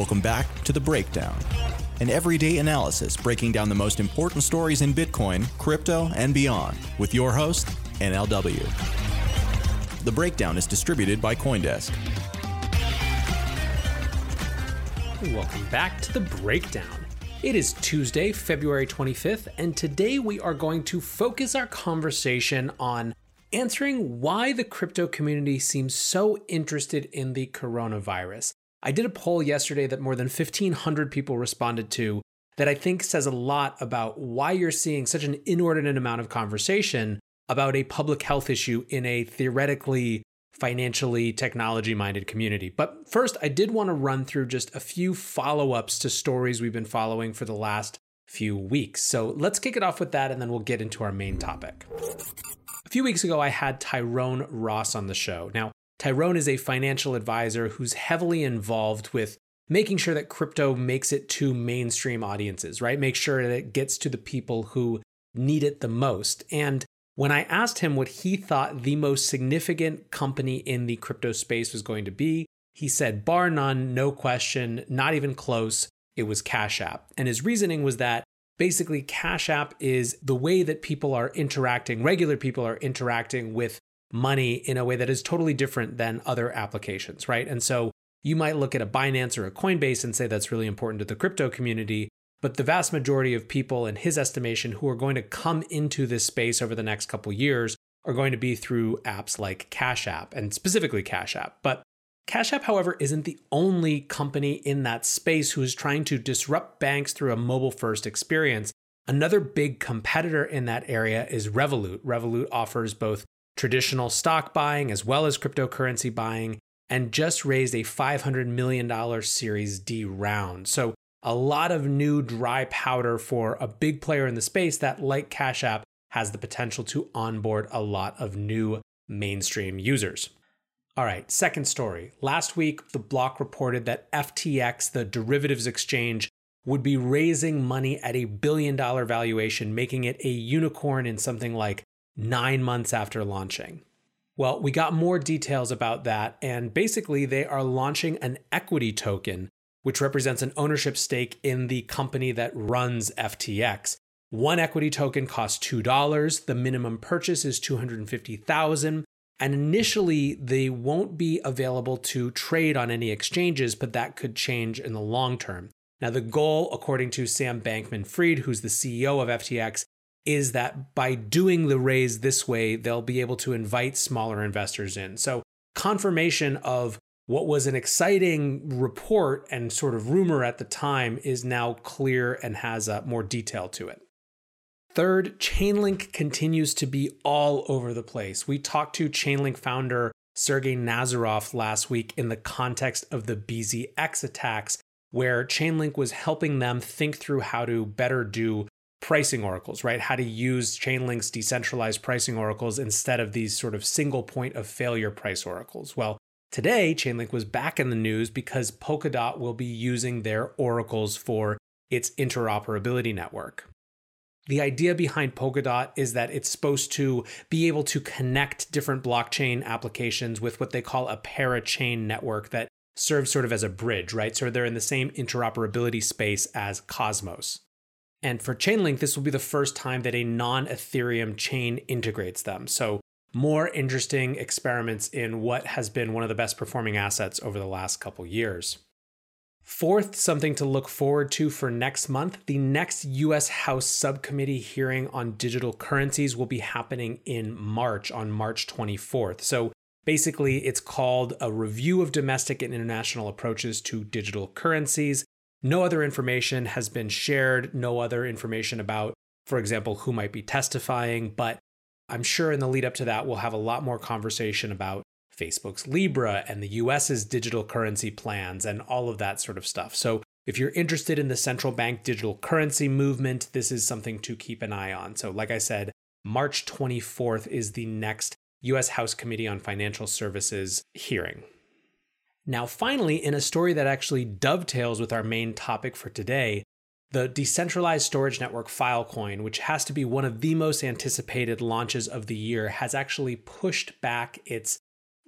Welcome back to The Breakdown, an everyday analysis breaking down the most important stories in Bitcoin, crypto, and beyond with your host, NLW. The Breakdown is distributed by Coindesk. Welcome back to The Breakdown. It is Tuesday, February 25th, and today we are going to focus our conversation on answering why the crypto community seems so interested in the coronavirus. I did a poll yesterday that more than 1,500 people responded to that I think says a lot about why you're seeing such an inordinate amount of conversation about a public health issue in a theoretically financially technology minded community. But first, I did want to run through just a few follow ups to stories we've been following for the last few weeks. So let's kick it off with that and then we'll get into our main topic. A few weeks ago, I had Tyrone Ross on the show. Now, Tyrone is a financial advisor who's heavily involved with making sure that crypto makes it to mainstream audiences, right? Make sure that it gets to the people who need it the most. And when I asked him what he thought the most significant company in the crypto space was going to be, he said, bar none, no question, not even close, it was Cash App. And his reasoning was that basically Cash App is the way that people are interacting, regular people are interacting with money in a way that is totally different than other applications, right? And so you might look at a Binance or a Coinbase and say that's really important to the crypto community. But the vast majority of people, in his estimation, who are going to come into this space over the next couple years are going to be through apps like Cash App and specifically Cash App. But Cash App, however, isn't the only company in that space who is trying to disrupt banks through a mobile first experience. Another big competitor in that area is Revolut. Revolut offers both traditional stock buying as well as cryptocurrency buying, and just raised a $500 million Series D round. So, a lot of new dry powder for a big player in the space that, like Cash App, has the potential to onboard a lot of new mainstream users. All right, second story. Last week, the block reported that FTX, the derivatives exchange, would be raising money at a billion dollar valuation, making it a unicorn in something like nine months after launching. Well, we got more details about that, and basically, they are launching an equity token, which represents an ownership stake in the company that runs FTX. One equity token costs $2. The minimum purchase is 250,000, and initially they won't be available to trade on any exchanges, but that could change in the long term. Now, the goal, according to Sam Bankman Fried, who's the CEO of FTX, is that by doing the raise this way, they'll be able to invite smaller investors in. So, confirmation of what was an exciting report and sort of rumor at the time is now clear and has uh, more detail to it. Third, Chainlink continues to be all over the place. We talked to Chainlink founder Sergey Nazarov last week in the context of the BZX attacks, where Chainlink was helping them think through how to better do pricing oracles, right? How to use Chainlink's decentralized pricing oracles instead of these sort of single point of failure price oracles. Well, today Chainlink was back in the news because Polkadot will be using their oracles for its interoperability network. The idea behind Polkadot is that it's supposed to be able to connect different blockchain applications with what they call a parachain network that serves sort of as a bridge, right? So they're in the same interoperability space as Cosmos. And for Chainlink, this will be the first time that a non Ethereum chain integrates them. So more interesting experiments in what has been one of the best performing assets over the last couple years. Fourth, something to look forward to for next month the next US House subcommittee hearing on digital currencies will be happening in March, on March 24th. So basically, it's called a review of domestic and international approaches to digital currencies. No other information has been shared, no other information about, for example, who might be testifying, but I'm sure in the lead up to that, we'll have a lot more conversation about Facebook's Libra and the US's digital currency plans and all of that sort of stuff. So, if you're interested in the central bank digital currency movement, this is something to keep an eye on. So, like I said, March 24th is the next US House Committee on Financial Services hearing. Now, finally, in a story that actually dovetails with our main topic for today, the decentralized storage network Filecoin, which has to be one of the most anticipated launches of the year, has actually pushed back its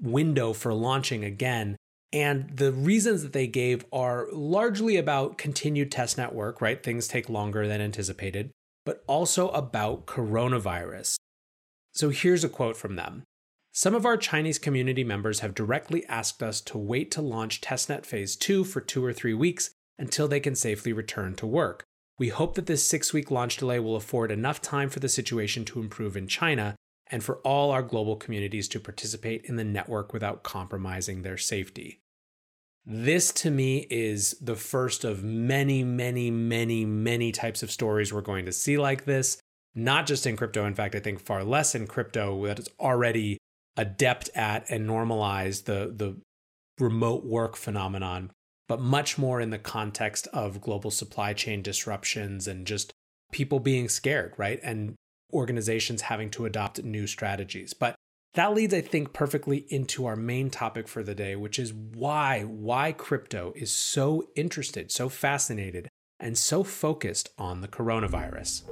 window for launching again. And the reasons that they gave are largely about continued test network, right? Things take longer than anticipated, but also about coronavirus. So here's a quote from them. Some of our Chinese community members have directly asked us to wait to launch testnet phase 2 for 2 or 3 weeks until they can safely return to work. We hope that this 6-week launch delay will afford enough time for the situation to improve in China and for all our global communities to participate in the network without compromising their safety. This to me is the first of many, many, many, many types of stories we're going to see like this, not just in crypto. In fact, I think far less in crypto that is already adept at and normalized the, the remote work phenomenon, but much more in the context of global supply chain disruptions and just people being scared, right? And organizations having to adopt new strategies. But that leads, I think, perfectly into our main topic for the day, which is why why crypto is so interested, so fascinated, and so focused on the coronavirus.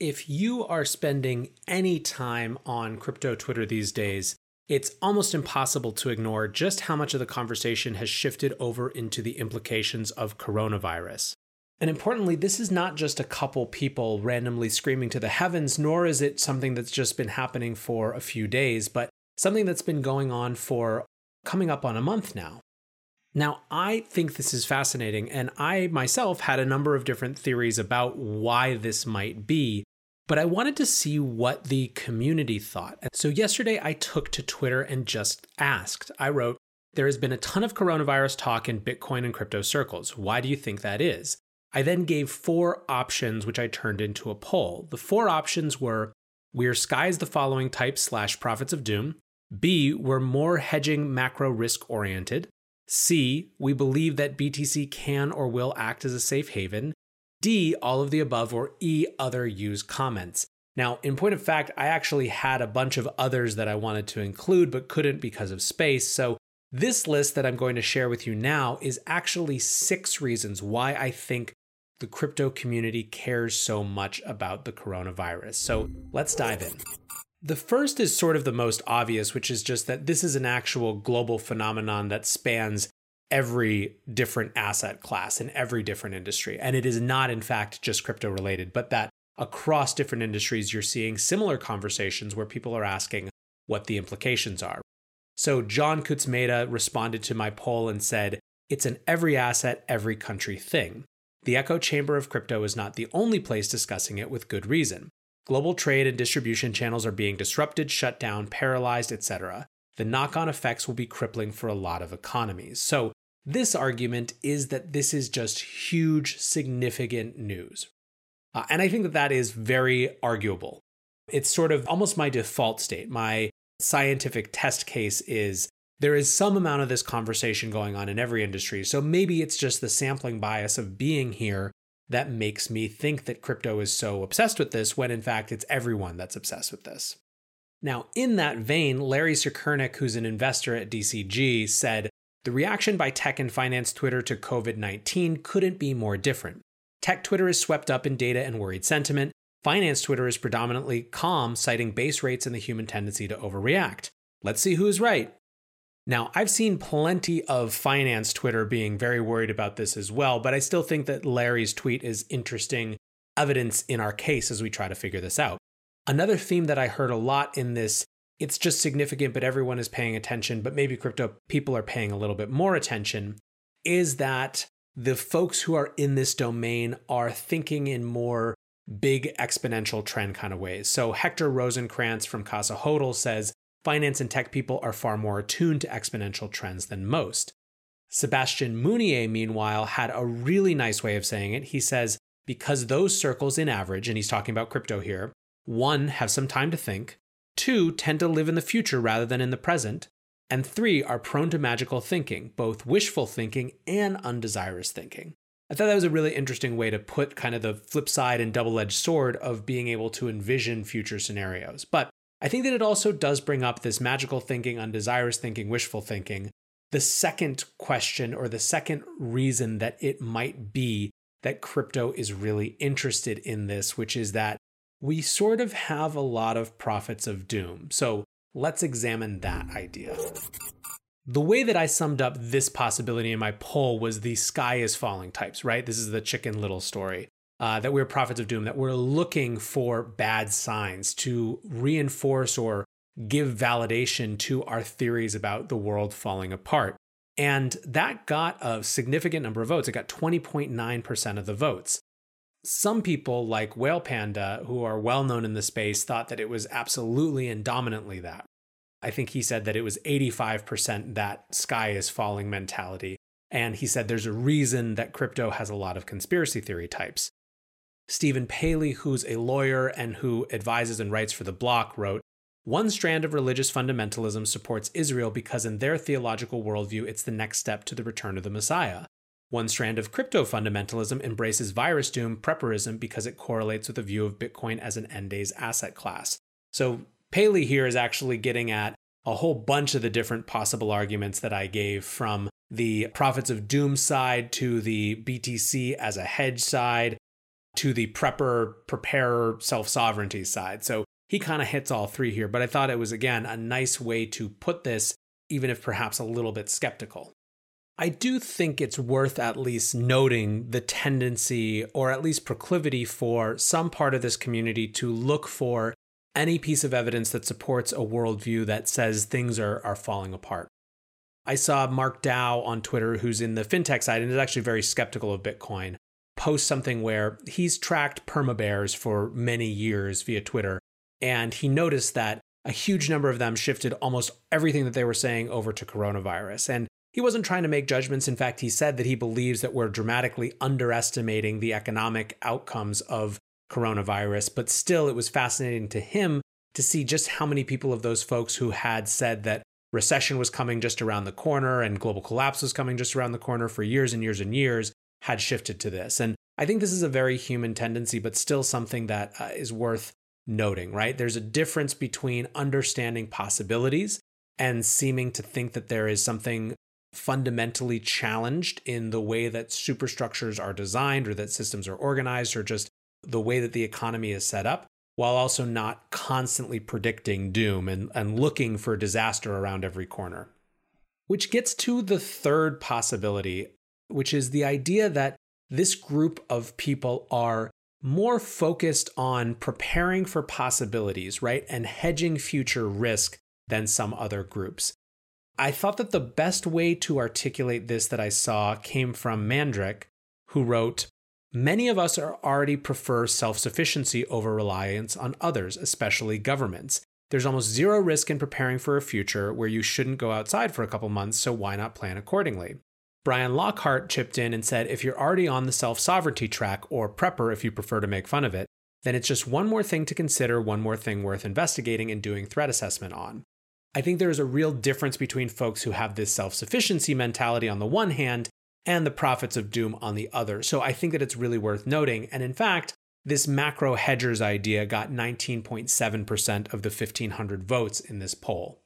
If you are spending any time on crypto Twitter these days, it's almost impossible to ignore just how much of the conversation has shifted over into the implications of coronavirus. And importantly, this is not just a couple people randomly screaming to the heavens, nor is it something that's just been happening for a few days, but something that's been going on for coming up on a month now. Now, I think this is fascinating, and I myself had a number of different theories about why this might be, but I wanted to see what the community thought. So, yesterday I took to Twitter and just asked. I wrote, There has been a ton of coronavirus talk in Bitcoin and crypto circles. Why do you think that is? I then gave four options, which I turned into a poll. The four options were we're skies the following type slash prophets of doom. B, we're more hedging macro risk oriented. C, we believe that BTC can or will act as a safe haven. D, all of the above, or E, other use comments. Now, in point of fact, I actually had a bunch of others that I wanted to include but couldn't because of space. So, this list that I'm going to share with you now is actually six reasons why I think the crypto community cares so much about the coronavirus. So let's dive in. The first is sort of the most obvious, which is just that this is an actual global phenomenon that spans every different asset class in every different industry. And it is not, in fact, just crypto related, but that across different industries, you're seeing similar conversations where people are asking what the implications are. So John Kutsmeda responded to my poll and said, It's an every asset, every country thing. The echo chamber of crypto is not the only place discussing it with good reason. Global trade and distribution channels are being disrupted, shut down, paralyzed, etc. The knock on effects will be crippling for a lot of economies. So, this argument is that this is just huge, significant news. Uh, and I think that that is very arguable. It's sort of almost my default state. My scientific test case is there is some amount of this conversation going on in every industry. So maybe it's just the sampling bias of being here that makes me think that crypto is so obsessed with this when in fact it's everyone that's obsessed with this. Now, in that vein, Larry Sukernik, who's an investor at DCG, said the reaction by tech and finance Twitter to COVID 19 couldn't be more different. Tech Twitter is swept up in data and worried sentiment. Finance Twitter is predominantly calm, citing base rates and the human tendency to overreact. Let's see who's right. Now, I've seen plenty of finance Twitter being very worried about this as well, but I still think that Larry's tweet is interesting evidence in our case as we try to figure this out. Another theme that I heard a lot in this, it's just significant, but everyone is paying attention, but maybe crypto people are paying a little bit more attention, is that the folks who are in this domain are thinking in more big exponential trend kind of ways. So Hector Rosekrans from Casa Hodl says finance and tech people are far more attuned to exponential trends than most. Sebastian Mounier, meanwhile, had a really nice way of saying it. He says, because those circles in average, and he's talking about crypto here, one, have some time to think, two, tend to live in the future rather than in the present, and three, are prone to magical thinking, both wishful thinking and undesirous thinking. I thought that was a really interesting way to put kind of the flip side and double edged sword of being able to envision future scenarios. But I think that it also does bring up this magical thinking, undesirous thinking, wishful thinking. The second question or the second reason that it might be that crypto is really interested in this, which is that we sort of have a lot of prophets of doom. So let's examine that idea. The way that I summed up this possibility in my poll was the sky is falling types, right? This is the chicken little story. Uh, that we're prophets of doom, that we're looking for bad signs to reinforce or give validation to our theories about the world falling apart. And that got a significant number of votes. It got 20.9% of the votes. Some people, like Whale Panda, who are well known in the space, thought that it was absolutely and dominantly that. I think he said that it was 85% that sky is falling mentality. And he said there's a reason that crypto has a lot of conspiracy theory types. Stephen Palley, who's a lawyer and who advises and writes for The Block, wrote One strand of religious fundamentalism supports Israel because, in their theological worldview, it's the next step to the return of the Messiah. One strand of crypto fundamentalism embraces virus doom prepperism because it correlates with a view of Bitcoin as an end days asset class. So Palley here is actually getting at a whole bunch of the different possible arguments that I gave from the prophets of doom side to the BTC as a hedge side to the prepper, preparer, self sovereignty side. So he kind of hits all three here, but I thought it was, again, a nice way to put this, even if perhaps a little bit skeptical. I do think it's worth at least noting the tendency or at least proclivity for some part of this community to look for any piece of evidence that supports a worldview that says things are, are falling apart. I saw Mark Dow on Twitter, who's in the fintech side and is actually very skeptical of Bitcoin, post something where he's tracked permabears for many years via Twitter. And he noticed that a huge number of them shifted almost everything that they were saying over to coronavirus. And he wasn't trying to make judgments. In fact, he said that he believes that we're dramatically underestimating the economic outcomes of coronavirus, but still, it was fascinating to him to see just how many people of those folks who had said that recession was coming just around the corner and global collapse was coming just around the corner for years and years and years had shifted to this. And I think this is a very human tendency, but still something that uh, is worth noting, right? There's a difference between understanding possibilities and seeming to think that there is something fundamentally challenged in the way that superstructures are designed or that systems are organized or just the way that the economy is set up while also not constantly predicting doom and, and looking for disaster around every corner. Which gets to the third possibility, which is the idea that this group of people are more focused on preparing for possibilities, right? And hedging future risk than some other groups. I thought that the best way to articulate this that I saw came from Mandrick, who wrote Many of us are already prefer self sufficiency over reliance on others, especially governments. There's almost zero risk in preparing for a future where you shouldn't go outside for a couple months, so why not plan accordingly? Brian Lockhart chipped in and said if you're already on the self sovereignty track, or prepper if you prefer to make fun of it, then it's just one more thing to consider, one more thing worth investigating and doing threat assessment on. I think there is a real difference between folks who have this self sufficiency mentality on the one hand and the prophets of doom on the other. So I think that it's really worth noting. And in fact, this macro hedgers idea got 19.7% of the 1,500 votes in this poll.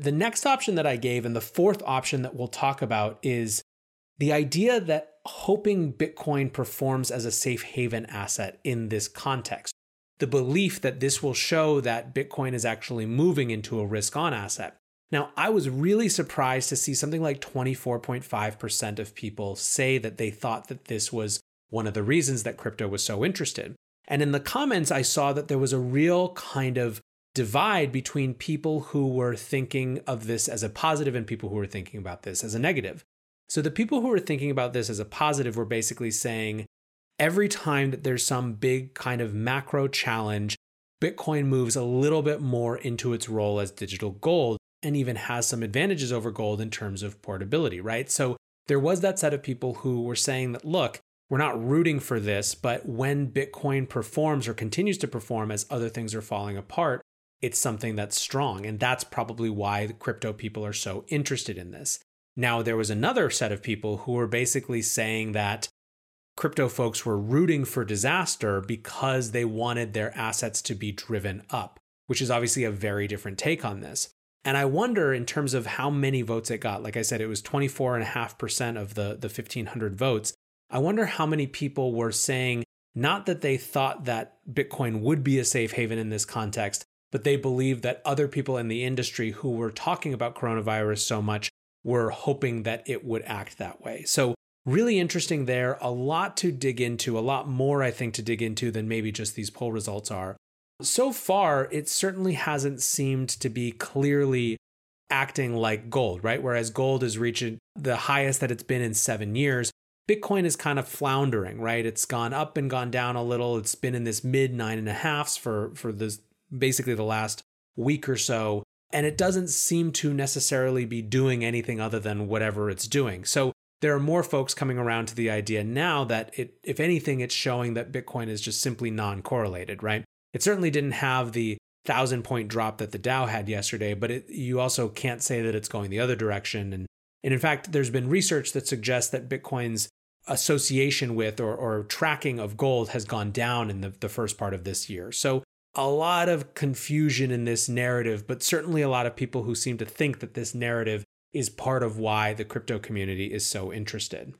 The next option that I gave, and the fourth option that we'll talk about, is the idea that hoping Bitcoin performs as a safe haven asset in this context. The belief that this will show that Bitcoin is actually moving into a risk on asset. Now, I was really surprised to see something like 24.5% of people say that they thought that this was one of the reasons that crypto was so interested. And in the comments, I saw that there was a real kind of divide between people who were thinking of this as a positive and people who were thinking about this as a negative. So the people who were thinking about this as a positive were basically saying every time that there's some big kind of macro challenge, Bitcoin moves a little bit more into its role as digital gold and even has some advantages over gold in terms of portability, right? So there was that set of people who were saying that, look, we're not rooting for this, but when Bitcoin performs or continues to perform as other things are falling apart, it's something that's strong. And that's probably why the crypto people are so interested in this. Now, there was another set of people who were basically saying that crypto folks were rooting for disaster because they wanted their assets to be driven up, which is obviously a very different take on this. And I wonder in terms of how many votes it got. Like I said, it was 24.5% of the, the 1,500 votes. I wonder how many people were saying not that they thought that Bitcoin would be a safe haven in this context, but they believed that other people in the industry who were talking about coronavirus so much were hoping that it would act that way. So, really interesting there. A lot to dig into, a lot more, I think, to dig into than maybe just these poll results are. So far, it certainly hasn't seemed to be clearly acting like gold, right? Whereas gold is reaching the highest that it's been in seven years. Bitcoin is kind of floundering, right? It's gone up and gone down a little. It's been in this mid nine and a halfs for for this basically the last week or so and it doesn't seem to necessarily be doing anything other than whatever it's doing. So there are more folks coming around to the idea now that it, if anything, it's showing that Bitcoin is just simply non correlated, right? It certainly didn't have the thousand point drop that the Dow had yesterday, but it, you also can't say that it's going the other direction. And, and in fact, there's been research that suggests that Bitcoin's association with or, or tracking of gold has gone down in the, the first part of this year. So a lot of confusion in this narrative, but certainly a lot of people who seem to think that this narrative is part of why the crypto community is so interested.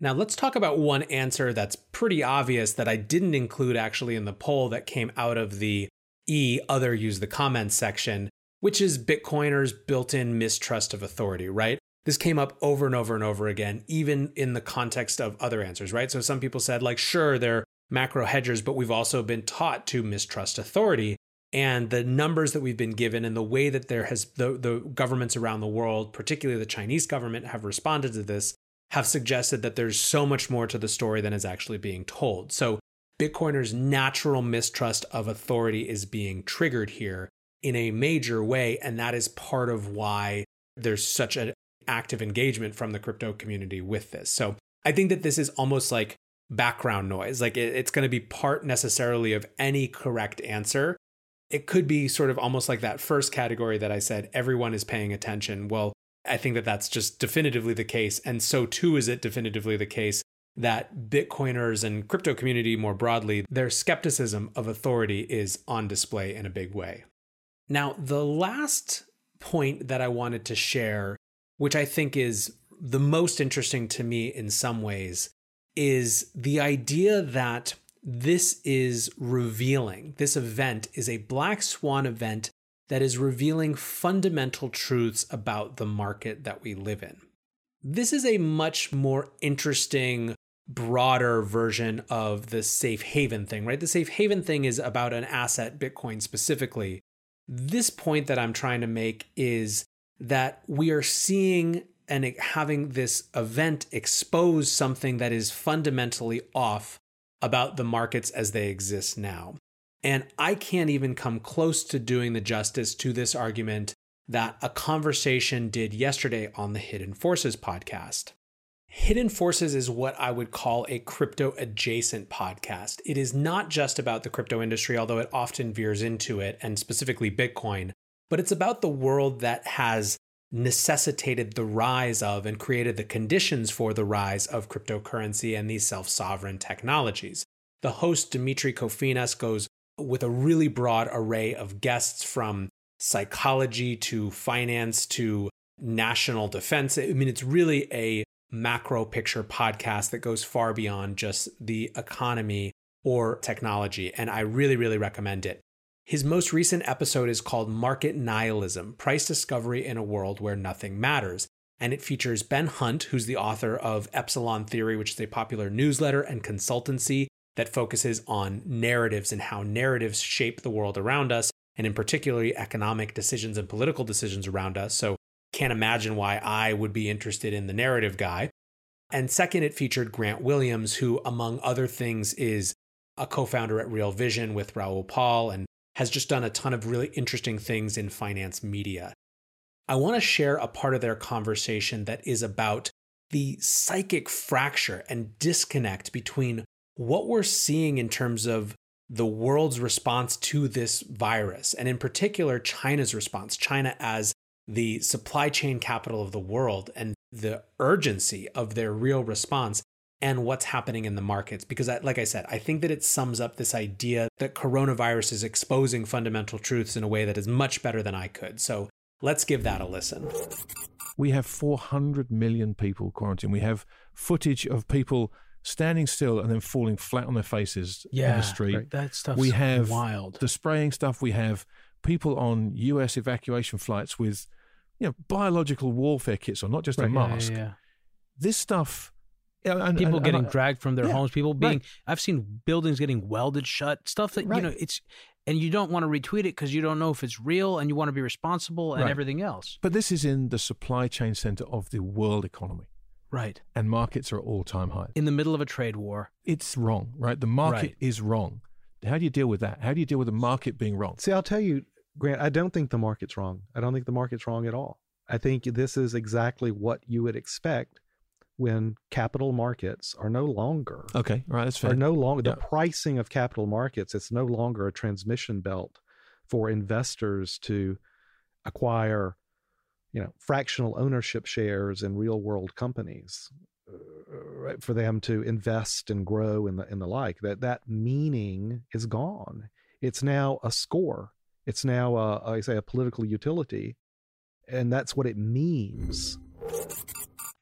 Now, let's talk about one answer that's pretty obvious that I didn't include actually in the poll that came out of the E other use the comments section, which is Bitcoiners' built in mistrust of authority, right? This came up over and over and over again, even in the context of other answers, right? So some people said, like, sure, they're macro hedgers, but we've also been taught to mistrust authority. And the numbers that we've been given and the way that there has the, the governments around the world, particularly the Chinese government, have responded to this, have suggested that there's so much more to the story than is actually being told. So Bitcoiners' natural mistrust of authority is being triggered here in a major way. And that is part of why there's such an active engagement from the crypto community with this. So I think that this is almost like background noise. Like it, it's going to be part necessarily of any correct answer. It could be sort of almost like that first category that I said, everyone is paying attention. Well, I think that that's just definitively the case. And so too is it definitively the case that Bitcoiners and crypto community more broadly, their skepticism of authority is on display in a big way. Now, the last point that I wanted to share, which I think is the most interesting to me in some ways, is the idea that this is revealing, this event is a black swan event that is revealing fundamental truths about the market that we live in. This is a much more interesting, broader version of the safe haven thing, right? The safe haven thing is about an asset, Bitcoin specifically. This point that I'm trying to make is that we are seeing and having this event expose something that is fundamentally off about the markets as they exist now. And I can't even come close to doing the justice to this argument that a conversation did yesterday on the Hidden Forces podcast. Hidden Forces is what I would call a crypto adjacent podcast. It is not just about the crypto industry, although it often veers into it, and specifically Bitcoin, but it's about the world that has necessitated the rise of and created the conditions for the rise of cryptocurrency and these self sovereign technologies. The host, Demetri Kofinas, goes with a really broad array of guests from psychology to finance to national defense. I mean, it's really a macro picture podcast that goes far beyond just the economy or technology. And I really, really recommend it. His most recent episode is called Market Nihilism Price Discovery in a World Where Nothing Matters. And it features Ben Hunt, who's the author of Epsilon Theory, which is a popular newsletter and consultancy. that focuses on narratives and how narratives shape the world around us, and in particularly economic decisions and political decisions around us. So, can't imagine why I would be interested in the narrative guy. And second, it featured Grant Williams, who, among other things, is a co founder at Real Vision with Raoul Pal and has just done a ton of really interesting things in finance media. I want to share a part of their conversation that is about the psychic fracture and disconnect between what we're seeing in terms of the world's response to this virus, and in particular, China's response, China as the supply chain capital of the world, and the urgency of their real response, and what's happening in the markets. Because, I, like I said, I think that it sums up this idea that coronavirus is exposing fundamental truths in a way that is much better than I could. So let's give that a listen. We have 400 million people quarantined. We have footage of people standing still and then falling flat on their faces yeah, in the street. Right. That stuff we have wild. The spraying stuff. We have people on U.S. evacuation flights with, you know, biological warfare kits on, not just right, a mask. Yeah, yeah, This stuff. And, people and, getting and, dragged from their homes. People being. Right. I've seen buildings getting welded shut. Stuff that you know. It's and you don't want to retweet it because you don't know if it's real and you want to be responsible and everything else. But this is in the supply chain center of the world economy. Right. And markets are all time high. In the middle of a trade war. It's wrong, right? The market right. is wrong. How do you deal with that? How do you deal with the market being wrong? See, I'll tell you, Grant, I don't think the market's wrong. I don't think the market's wrong at all. I think this is exactly what you would expect when capital markets are no longer okay all right that's fair. are no longer yeah. the pricing of capital markets it's no longer a transmission belt for investors to acquire you know fractional ownership shares in real world companies uh, right, for them to invest and grow in the in the like that that meaning is gone. It's now a score. It's now a, I say a political utility and that's what it means.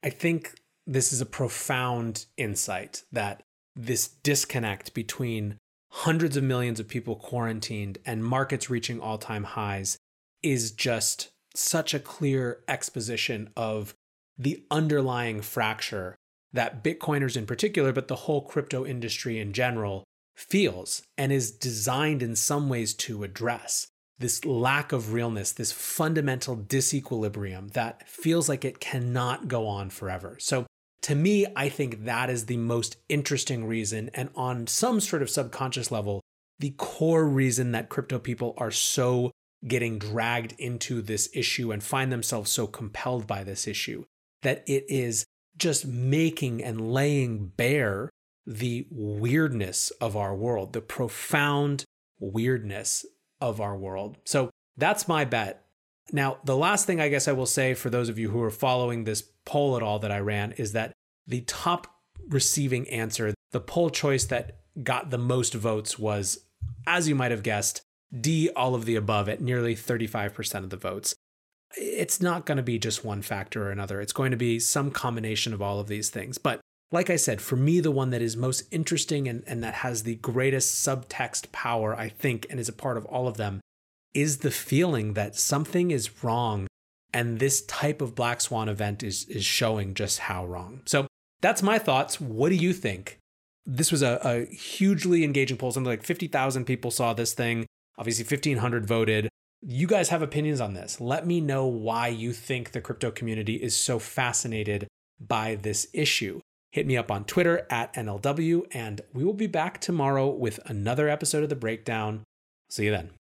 I think this is a profound insight that this disconnect between hundreds of millions of people quarantined and markets reaching all-time highs is just such a clear exposition of the underlying fracture that Bitcoiners in particular, but the whole crypto industry in general, feels and is designed in some ways to address. This lack of realness, this fundamental disequilibrium that feels like it cannot go on forever. So, to me, I think that is the most interesting reason, and on some sort of subconscious level, the core reason that crypto people are so getting dragged into this issue and find themselves so compelled by this issue that it is just making and laying bare the weirdness of our world, the profound weirdness of our world. So that's my bet. Now, the last thing I guess I will say for those of you who are following this poll at all that I ran is that the top receiving answer, the poll choice that got the most votes was, as you might have guessed, D, all of the above at nearly 35% of the votes. It's not going to be just one factor or another. It's going to be some combination of all of these things. But like I said, for me, the one that is most interesting and, and that has the greatest subtext power, I think, and is a part of all of them, is the feeling that something is wrong. And this type of Black Swan event is, is showing just how wrong. So that's my thoughts. What do you think? This was a, a hugely engaging poll. Something like 50,000 people saw this thing. Obviously, 1,500 voted. You guys have opinions on this. Let me know why you think the crypto community is so fascinated by this issue. Hit me up on Twitter at NLW, and we will be back tomorrow with another episode of The Breakdown. See you then.